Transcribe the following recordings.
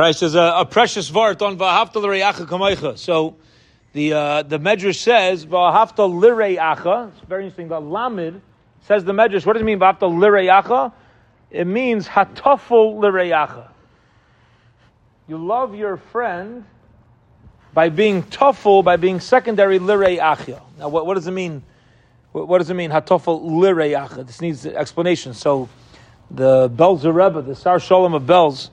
All right, so a, a precious vart on v'ahavta l'reyacha kamaycha. So the uh, the Medrash says v'ahavta l'reyacha. It's very interesting. The Lamed says the Medrash. What does it mean v'ahavta l'reyacha? It means hatafel l'reyacha. You love your friend by being tafel, by being secondary l'reyacha. Now, what, what does it mean? What, what does it mean hatafel l'reyacha? This needs explanation. So the Belzer Rebbe, the Sar Shalom of Belz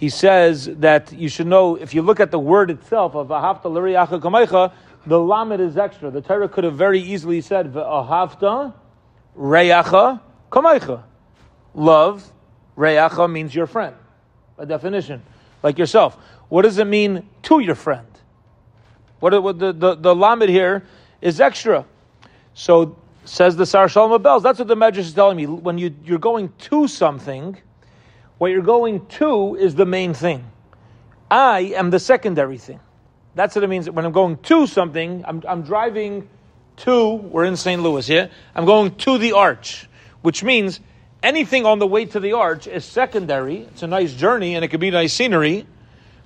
he says that you should know if you look at the word itself of ahavta l'riyacha kamecha, the lamed is extra. The Torah could have very easily said ahavta reyacha kamecha. Love reyacha means your friend. by definition, like yourself. What does it mean to your friend? What, what the, the the lamed here is extra. So says the Sar Shalom Belz. That's what the Medrash is telling me. When you you're going to something what you're going to is the main thing. I am the secondary thing. That's what it means. When I'm going to something, I'm, I'm driving to, we're in St. Louis here, I'm going to the arch, which means anything on the way to the arch is secondary. It's a nice journey and it could be nice scenery,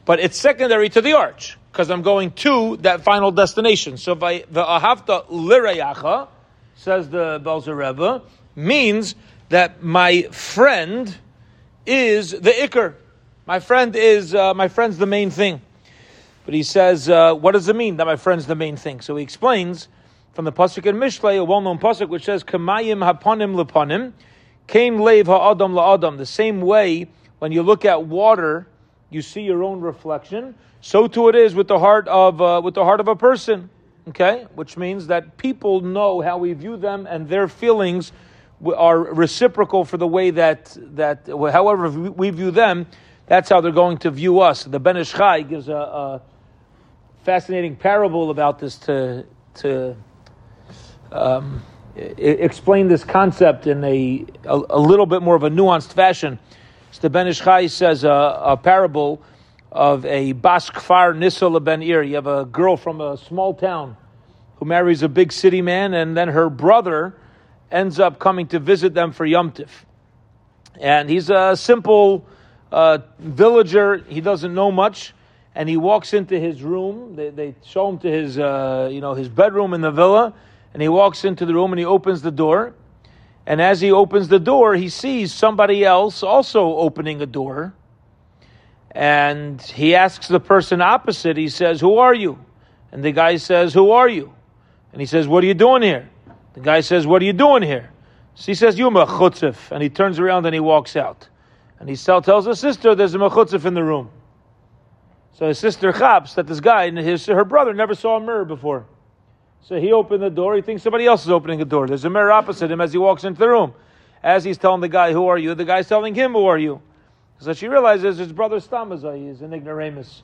but it's secondary to the arch because I'm going to that final destination. So by the ahavta lirayacha, says the Belzer Rebbe, means that my friend is the ikr. My friend is uh, my friend's the main thing. But he says, uh, what does it mean that my friend's the main thing? So he explains from the pasuk in Mishlei, a well-known pasuk which says, "Kamayim haponim leponim, kain lev ha'adam la'adam." The same way when you look at water, you see your own reflection. So too it is with the heart of uh, with the heart of a person. Okay, which means that people know how we view them and their feelings are reciprocal for the way that that however we view them, that's how they're going to view us. The Ben Ish Chai gives a, a, fascinating parable about this to to um, explain this concept in a, a, a little bit more of a nuanced fashion. So the Ben Ish Chai says a, a parable of a Bas Kfar Nisal ben Ir. You have a girl from a small town who marries a big city man, and then her brother ends up coming to visit them for Yom Tif. And he's a simple uh, villager, he doesn't know much, and he walks into his room. They, they show him to his, uh, you know, his bedroom in the villa, and he walks into the room and he opens the door. And as he opens the door, he sees somebody else also opening a door. And he asks the person opposite, he says, Who are you? And the guy says, Who are you? And he says, What are you doing here? The guy says, What are you doing here? So he says, You're chutzif. And he turns around and he walks out. And he tells his sister, There's a mechutzif in the room. So his sister chaps that this guy and his, her brother never saw a mirror before. So he opened the door. He thinks somebody else is opening the door. There's a mirror opposite him as he walks into the room. As he's telling the guy, Who are you? The guy's telling him, Who are you? So she realizes his brother Stamazai is an ignoramus.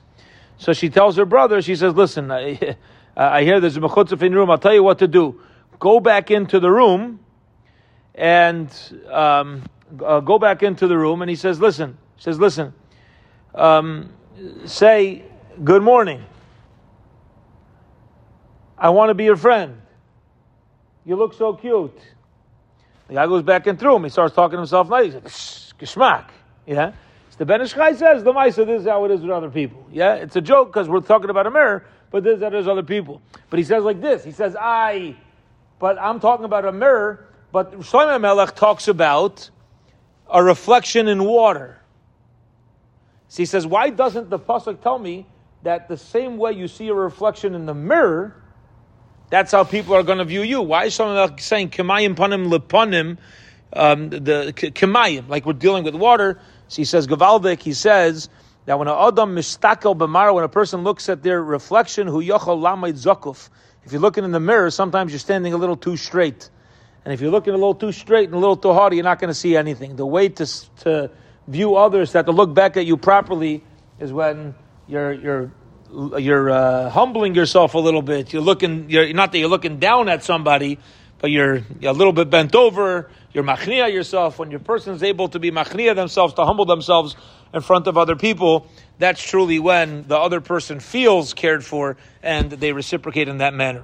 So she tells her brother, She says, Listen, I, I hear there's a mechutzif in the room. I'll tell you what to do go back into the room and um, uh, go back into the room. And he says, Listen, he says, Listen, um, say good morning. I want to be your friend. You look so cute. The guy goes back into the room. He starts talking to himself nice. He's like, geschmack. Yeah? The Ben Ish Chai says, the Maisa, this is how it is with other people. Yeah? It's a joke because we're talking about a mirror, but this is how it is other people. But he says like this. He says, I but I'm talking about a mirror. But Shlomo Melech talks about a reflection in water. So he says, why doesn't the pasuk tell me that the same way you see a reflection in the mirror, that's how people are going to view you? Why is Shlomo Melech saying kemayim panim lepanim, um, the kemayim, like we're dealing with water? So he says, Gavaldik, he says that when a adam mistakel b'mar, when a person looks at their reflection, hu yochol lamed zakuf, if you're looking in the mirror, sometimes you're standing a little too straight. And if you're looking a little too straight and a little too hard, you're not going to see anything. The way to, to view others, that to look back at you properly, is when you're, you're, you're uh, humbling yourself a little bit. You're looking, you're, not that you're looking down at somebody, but you're, a little bit bent over. You're machnia yourself. When your person is able to be machnia themselves, to humble themselves in front of other people, that's truly when the other person feels cared for and they reciprocate in that manner.